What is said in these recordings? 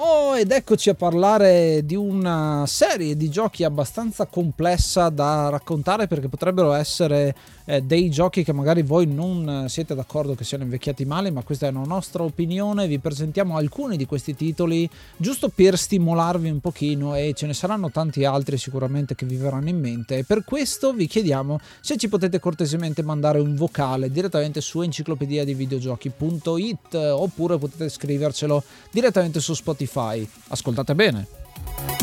Oh, ed eccoci a parlare di una serie di giochi abbastanza complessa da raccontare perché potrebbero essere eh, dei giochi che magari voi non siete d'accordo che siano invecchiati male, ma questa è una nostra opinione. Vi presentiamo alcuni di questi titoli giusto per stimolarvi un pochino e ce ne saranno tanti altri sicuramente che vi verranno in mente. E per questo vi chiediamo se ci potete cortesemente mandare un vocale direttamente su enciclopedia di videogiochi.it oppure potete scrivercelo direttamente su Spotify. Ascoltate bene.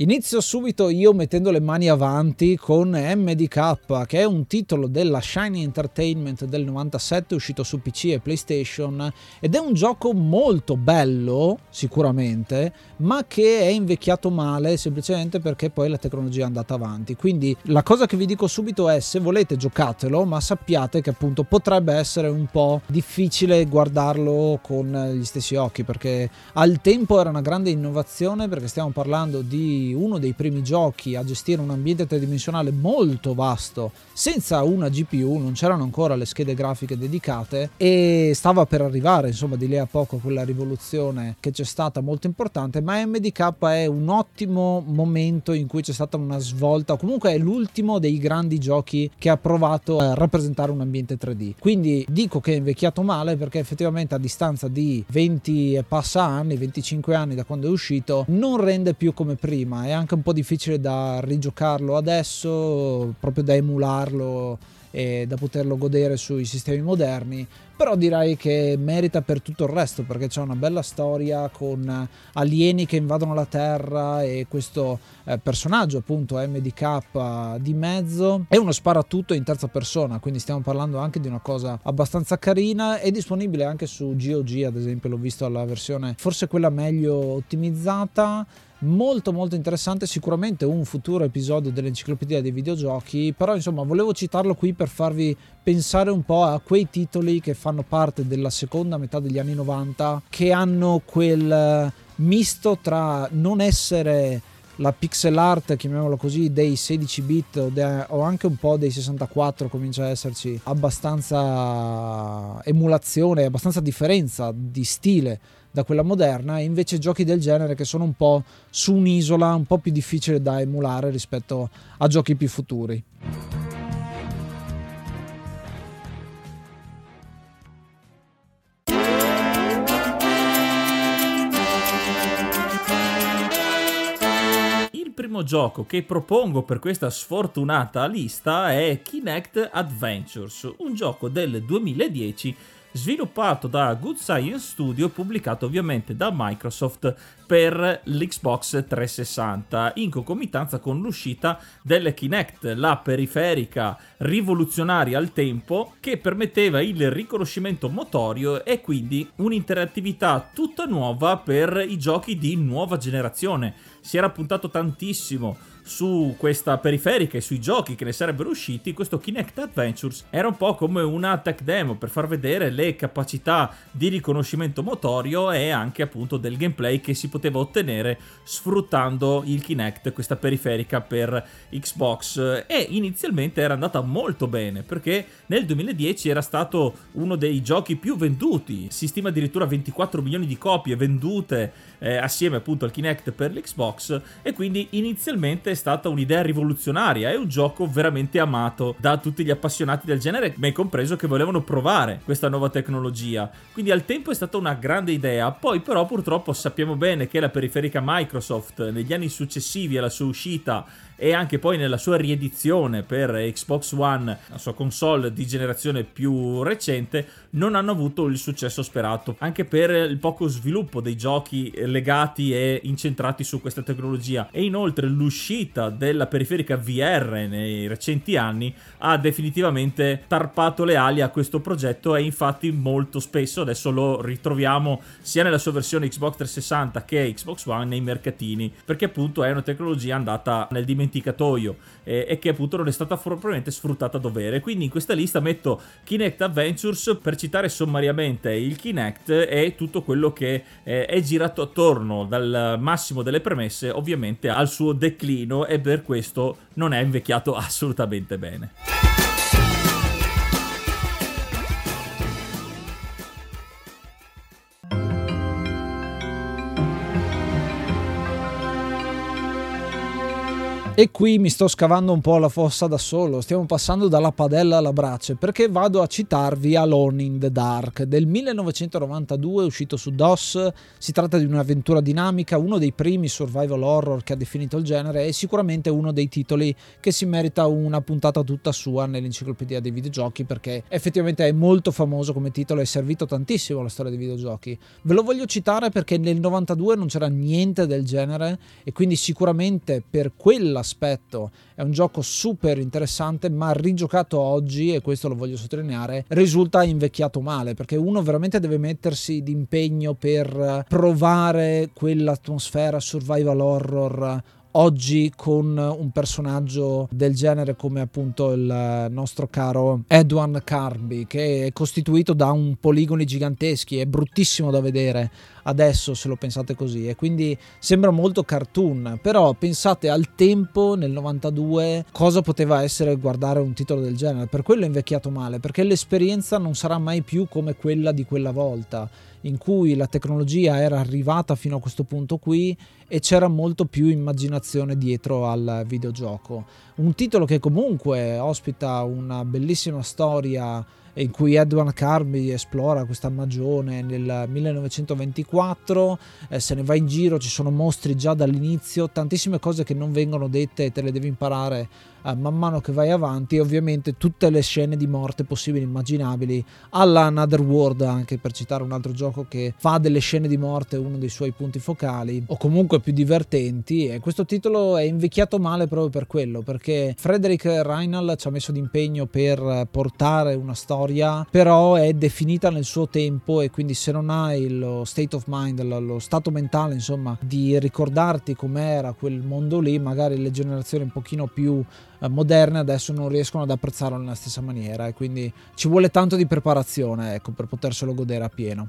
Inizio subito io mettendo le mani avanti con MDK, che è un titolo della Shiny Entertainment del 97, uscito su PC e PlayStation, ed è un gioco molto bello, sicuramente, ma che è invecchiato male semplicemente perché poi la tecnologia è andata avanti. Quindi la cosa che vi dico subito è se volete giocatelo, ma sappiate che appunto potrebbe essere un po' difficile guardarlo con gli stessi occhi, perché al tempo era una grande innovazione, perché stiamo parlando di uno dei primi giochi a gestire un ambiente tridimensionale molto vasto senza una GPU, non c'erano ancora le schede grafiche dedicate e stava per arrivare insomma di lì a poco quella rivoluzione che c'è stata molto importante, ma MDK è un ottimo momento in cui c'è stata una svolta, comunque è l'ultimo dei grandi giochi che ha provato a rappresentare un ambiente 3D. Quindi dico che è invecchiato male perché effettivamente a distanza di 20 e passa anni, 25 anni da quando è uscito, non rende più come prima è anche un po' difficile da rigiocarlo adesso, proprio da emularlo e da poterlo godere sui sistemi moderni, però direi che merita per tutto il resto perché c'è una bella storia con alieni che invadono la Terra e questo eh, personaggio appunto MDK di mezzo. È uno sparatutto in terza persona, quindi stiamo parlando anche di una cosa abbastanza carina, è disponibile anche su GOG ad esempio, l'ho visto alla versione forse quella meglio ottimizzata. Molto molto interessante sicuramente un futuro episodio dell'enciclopedia dei videogiochi però insomma volevo citarlo qui per farvi pensare un po' a quei titoli che fanno parte della seconda metà degli anni 90 che hanno quel misto tra non essere la pixel art, chiamiamolo così, dei 16 bit o, de- o, anche un po' dei 64 comincia a esserci abbastanza emulazione, abbastanza differenza di stile da quella moderna e invece giochi del genere che sono un po' su un'isola un po' più difficile da emulare rispetto a giochi più futuri. Primo gioco che propongo per questa sfortunata lista è Kinect Adventures, un gioco del 2010 sviluppato da Good Science Studio e pubblicato ovviamente da Microsoft per l'Xbox 360 in concomitanza con l'uscita delle Kinect, la periferica rivoluzionaria al tempo che permetteva il riconoscimento motorio e quindi un'interattività tutta nuova per i giochi di nuova generazione. Si era puntato tantissimo su questa periferica e sui giochi che ne sarebbero usciti, questo Kinect Adventures era un po' come una tech demo per far vedere le capacità di riconoscimento motorio e anche appunto del gameplay che si poteva ottenere sfruttando il Kinect, questa periferica per Xbox. E inizialmente era andata molto bene perché nel 2010 era stato uno dei giochi più venduti, si stima addirittura 24 milioni di copie vendute eh, assieme appunto al Kinect per l'Xbox. E quindi inizialmente stata un'idea rivoluzionaria, è un gioco veramente amato da tutti gli appassionati del genere, me compreso che volevano provare questa nuova tecnologia. Quindi al tempo è stata una grande idea, poi però purtroppo sappiamo bene che la periferica Microsoft negli anni successivi alla sua uscita e anche poi nella sua riedizione per Xbox One, la sua console di generazione più recente, non hanno avuto il successo sperato, anche per il poco sviluppo dei giochi legati e incentrati su questa tecnologia. E inoltre l'uscita della periferica VR nei recenti anni ha definitivamente tarpato le ali a questo progetto e infatti molto spesso adesso lo ritroviamo sia nella sua versione Xbox 360 che Xbox One nei mercatini perché appunto è una tecnologia andata nel dimenticatoio dimenticatoio eh, e che appunto non è stata propriamente sfruttata a dovere. Quindi in questa lista metto Kinect Adventures per citare sommariamente il Kinect e tutto quello che eh, è girato attorno dal massimo delle premesse ovviamente al suo declino e per questo non è invecchiato assolutamente bene. E qui mi sto scavando un po' la fossa da solo, stiamo passando dalla padella alla brace, perché vado a citarvi Alone in the Dark del 1992, uscito su DOS. Si tratta di un'avventura dinamica, uno dei primi survival horror che ha definito il genere e sicuramente uno dei titoli che si merita una puntata tutta sua nell'enciclopedia dei videogiochi, perché effettivamente è molto famoso come titolo e è servito tantissimo alla storia dei videogiochi. Ve lo voglio citare perché nel 92 non c'era niente del genere e quindi sicuramente per quella aspetto. È un gioco super interessante ma rigiocato oggi e questo lo voglio sottolineare risulta invecchiato male perché uno veramente deve mettersi d'impegno per provare quell'atmosfera survival horror oggi con un personaggio del genere come appunto il nostro caro Edwin Carby che è costituito da un poligoni giganteschi è bruttissimo da vedere adesso se lo pensate così e quindi sembra molto cartoon. Però pensate al tempo nel 92 cosa poteva essere guardare un titolo del genere? Per quello è invecchiato male perché l'esperienza non sarà mai più come quella di quella volta in cui la tecnologia era arrivata fino a questo punto qui e c'era molto più immaginazione dietro al videogioco. Un titolo che comunque ospita una bellissima storia in cui Edwin Carby esplora questa magione nel 1924, eh, se ne va in giro, ci sono mostri già dall'inizio, tantissime cose che non vengono dette e te le devi imparare eh, man mano che vai avanti ovviamente tutte le scene di morte possibili e immaginabili alla Another World anche per citare un altro gioco che fa delle scene di morte uno dei suoi punti focali o comunque più divertenti e questo titolo è invecchiato male proprio per quello perché Frederick Reinal ci ha messo d'impegno per portare una storia però è definita nel suo tempo e quindi se non hai lo state of mind lo stato mentale insomma di ricordarti com'era quel mondo lì magari le generazioni un pochino più moderne adesso non riescono ad apprezzarlo nella stessa maniera e quindi ci vuole tanto di preparazione ecco, per poterselo godere a pieno.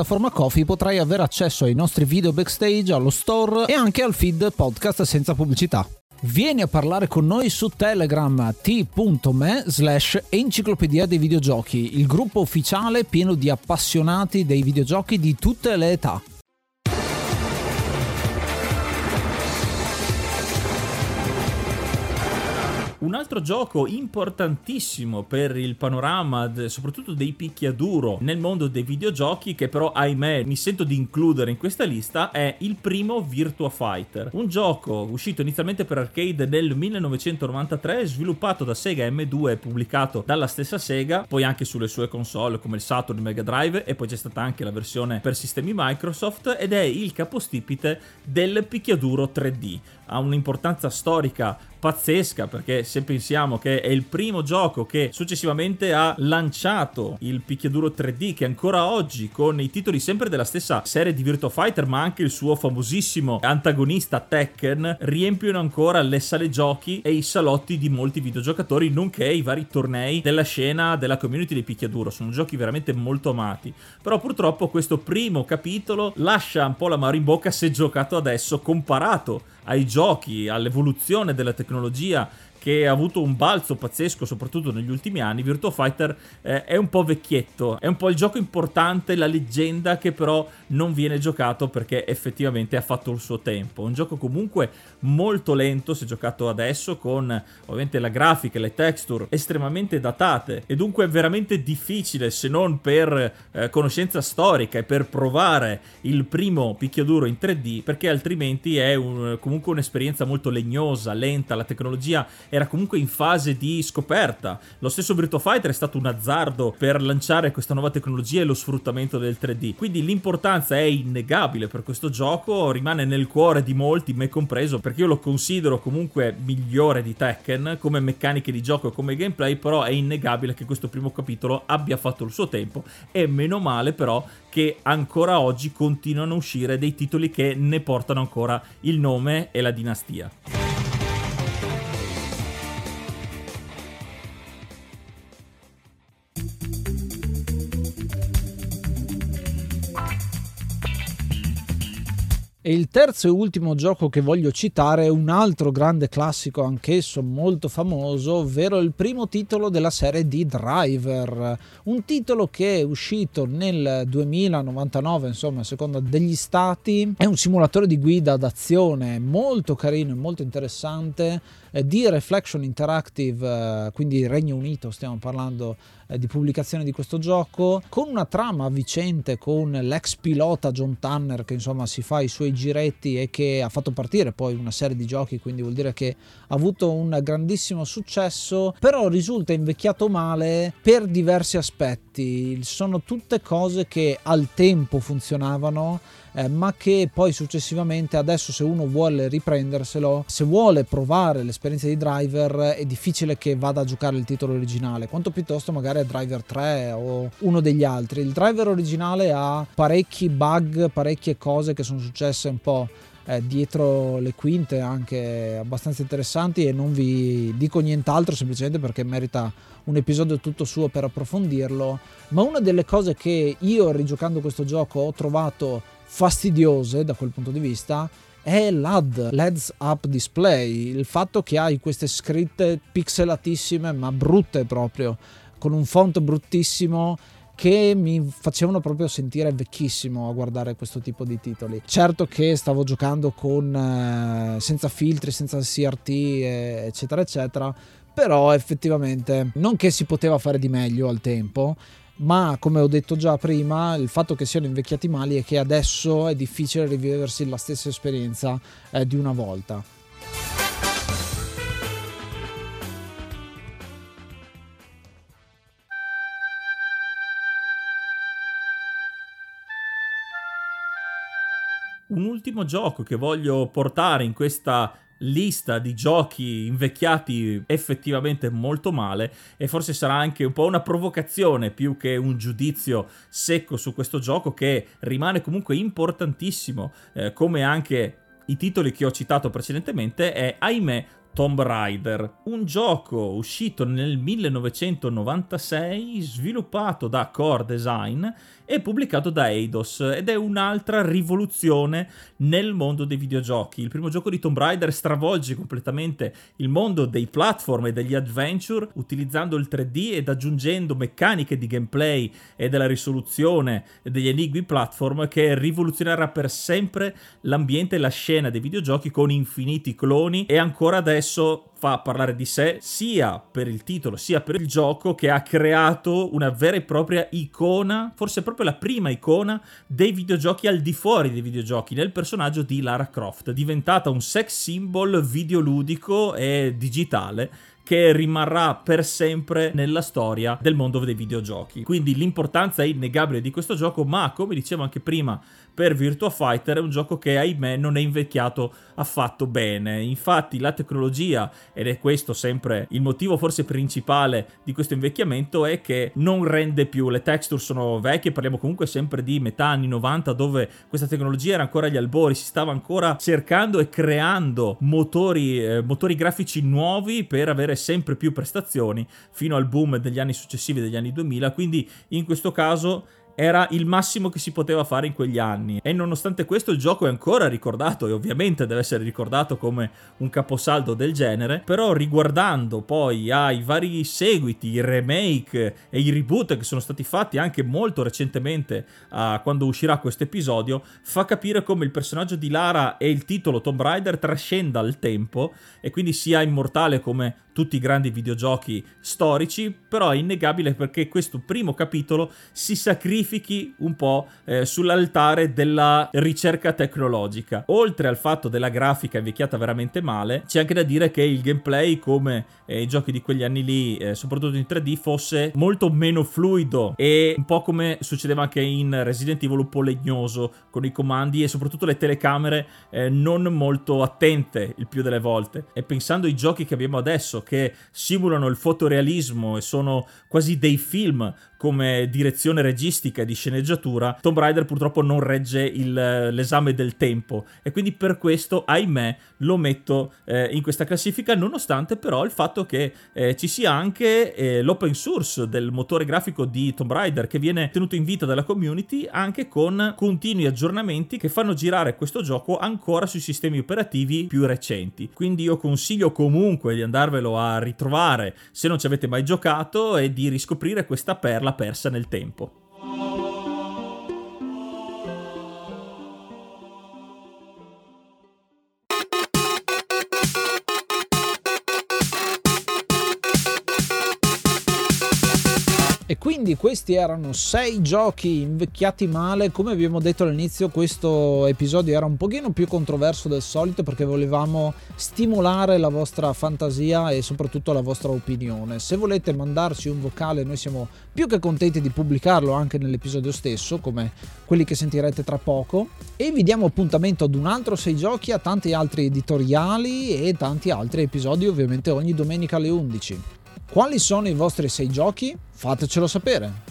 piattaforma Coffee potrai avere accesso ai nostri video backstage, allo store e anche al feed podcast senza pubblicità. Vieni a parlare con noi su Telegram t.me slash enciclopedia dei videogiochi, il gruppo ufficiale pieno di appassionati dei videogiochi di tutte le età. Un altro gioco importantissimo per il panorama, soprattutto dei picchiaduro nel mondo dei videogiochi, che però ahimè mi sento di includere in questa lista, è il primo Virtua Fighter. Un gioco uscito inizialmente per arcade nel 1993, sviluppato da Sega M2 e pubblicato dalla stessa Sega, poi anche sulle sue console come il Saturn e Mega Drive e poi c'è stata anche la versione per sistemi Microsoft ed è il capostipite del picchiaduro 3D. Ha un'importanza storica pazzesca perché se pensiamo che è il primo gioco che successivamente ha lanciato il picchiaduro 3D che ancora oggi con i titoli sempre della stessa serie di Virtua Fighter ma anche il suo famosissimo antagonista Tekken riempiono ancora le sale giochi e i salotti di molti videogiocatori nonché i vari tornei della scena della community dei picchiaduro. Sono giochi veramente molto amati. Però purtroppo questo primo capitolo lascia un po' la mano in bocca se giocato adesso comparato ai giochi, all'evoluzione della tecnologia che ha avuto un balzo pazzesco soprattutto negli ultimi anni, Virtua Fighter eh, è un po' vecchietto, è un po' il gioco importante, la leggenda che però non viene giocato perché effettivamente ha fatto il suo tempo. Un gioco comunque molto lento se giocato adesso con ovviamente la grafica e le texture estremamente datate e dunque veramente difficile se non per eh, conoscenza storica e per provare il primo picchiaduro in 3D perché altrimenti è un, comunque un'esperienza molto legnosa, lenta, la tecnologia era comunque in fase di scoperta. Lo stesso Virtua Fighter è stato un azzardo per lanciare questa nuova tecnologia e lo sfruttamento del 3D. Quindi l'importanza è innegabile per questo gioco, rimane nel cuore di molti, me compreso, perché io lo considero comunque migliore di Tekken come meccaniche di gioco e come gameplay, però è innegabile che questo primo capitolo abbia fatto il suo tempo e meno male però che ancora oggi continuano a uscire dei titoli che ne portano ancora il nome e la dinastia. E il terzo e ultimo gioco che voglio citare è un altro grande classico, anch'esso molto famoso, ovvero il primo titolo della serie di Driver. Un titolo che è uscito nel 2099, insomma, a seconda degli stati. È un simulatore di guida d'azione molto carino e molto interessante di Reflection Interactive, eh, quindi Regno Unito, stiamo parlando eh, di pubblicazione di questo gioco, con una trama avvicente con l'ex pilota John Tanner che insomma si fa i suoi giretti e che ha fatto partire poi una serie di giochi, quindi vuol dire che ha avuto un grandissimo successo, però risulta invecchiato male per diversi aspetti. Sono tutte cose che al tempo funzionavano eh, ma che poi successivamente adesso se uno vuole riprenderselo, se vuole provare l'esperienza di driver è difficile che vada a giocare il titolo originale, quanto piuttosto magari a Driver 3 o uno degli altri. Il driver originale ha parecchi bug, parecchie cose che sono successe un po' eh, dietro le quinte anche abbastanza interessanti e non vi dico nient'altro semplicemente perché merita un episodio tutto suo per approfondirlo ma una delle cose che io rigiocando questo gioco ho trovato fastidiose da quel punto di vista è l'AD, l'Heads Up Display, il fatto che hai queste scritte pixelatissime ma brutte proprio, con un font bruttissimo che mi facevano proprio sentire vecchissimo a guardare questo tipo di titoli. Certo che stavo giocando con eh, senza filtri, senza CRT, eccetera, eccetera, però effettivamente non che si poteva fare di meglio al tempo, ma come ho detto già prima, il fatto che siano invecchiati male è che adesso è difficile riviversi la stessa esperienza eh, di una volta. Un ultimo gioco che voglio portare in questa lista di giochi invecchiati effettivamente molto male e forse sarà anche un po' una provocazione più che un giudizio secco su questo gioco che rimane comunque importantissimo eh, come anche i titoli che ho citato precedentemente è ahimè Tomb Raider, un gioco uscito nel 1996, sviluppato da Core Design e pubblicato da Eidos ed è un'altra rivoluzione nel mondo dei videogiochi. Il primo gioco di Tomb Raider stravolge completamente il mondo dei platform e degli adventure utilizzando il 3D ed aggiungendo meccaniche di gameplay e della risoluzione degli enigmi platform che rivoluzionerà per sempre l'ambiente e la scena dei videogiochi con infiniti cloni e ancora adesso fa parlare di sé sia per il titolo sia per il gioco che ha creato una vera e propria icona, forse proprio la prima icona dei videogiochi al di fuori dei videogiochi, nel personaggio di Lara Croft, diventata un sex symbol videoludico e digitale che rimarrà per sempre nella storia del mondo dei videogiochi. Quindi l'importanza è innegabile di questo gioco, ma come dicevo anche prima, per Virtua Fighter è un gioco che ahimè non è invecchiato affatto bene. Infatti la tecnologia, ed è questo sempre il motivo forse principale di questo invecchiamento, è che non rende più, le texture sono vecchie, parliamo comunque sempre di metà anni 90 dove questa tecnologia era ancora agli albori, si stava ancora cercando e creando motori, eh, motori grafici nuovi per avere sempre più prestazioni fino al boom degli anni successivi, degli anni 2000, quindi in questo caso era il massimo che si poteva fare in quegli anni. E nonostante questo il gioco è ancora ricordato e ovviamente deve essere ricordato come un caposaldo del genere. Però riguardando poi ai vari seguiti, i remake e i reboot che sono stati fatti anche molto recentemente a quando uscirà questo episodio fa capire come il personaggio di Lara e il titolo Tomb Raider trascenda il tempo e quindi sia immortale come tutti i grandi videogiochi storici, però è innegabile perché questo primo capitolo si sacrifichi un po' eh, sull'altare della ricerca tecnologica. Oltre al fatto della grafica invecchiata veramente male, c'è anche da dire che il gameplay, come eh, i giochi di quegli anni lì, eh, soprattutto in 3D, fosse molto meno fluido e un po' come succedeva anche in Resident Evil un po' legnoso con i comandi e soprattutto le telecamere eh, non molto attente il più delle volte. E pensando ai giochi che abbiamo adesso, che simulano il fotorealismo e sono quasi dei film come direzione registica e di sceneggiatura, Tomb Raider purtroppo non regge il, l'esame del tempo e quindi per questo, ahimè, lo metto eh, in questa classifica, nonostante però il fatto che eh, ci sia anche eh, l'open source del motore grafico di Tomb Raider che viene tenuto in vita dalla community anche con continui aggiornamenti che fanno girare questo gioco ancora sui sistemi operativi più recenti. Quindi io consiglio comunque di andarvelo a ritrovare se non ci avete mai giocato e di riscoprire questa perla persa nel tempo. Quindi questi erano sei giochi invecchiati male. Come abbiamo detto all'inizio, questo episodio era un pochino più controverso del solito perché volevamo stimolare la vostra fantasia e soprattutto la vostra opinione. Se volete mandarci un vocale, noi siamo più che contenti di pubblicarlo anche nell'episodio stesso, come quelli che sentirete tra poco. E vi diamo appuntamento ad un altro sei giochi, a tanti altri editoriali e tanti altri episodi, ovviamente ogni domenica alle 11. Quali sono i vostri sei giochi? Fatecelo sapere.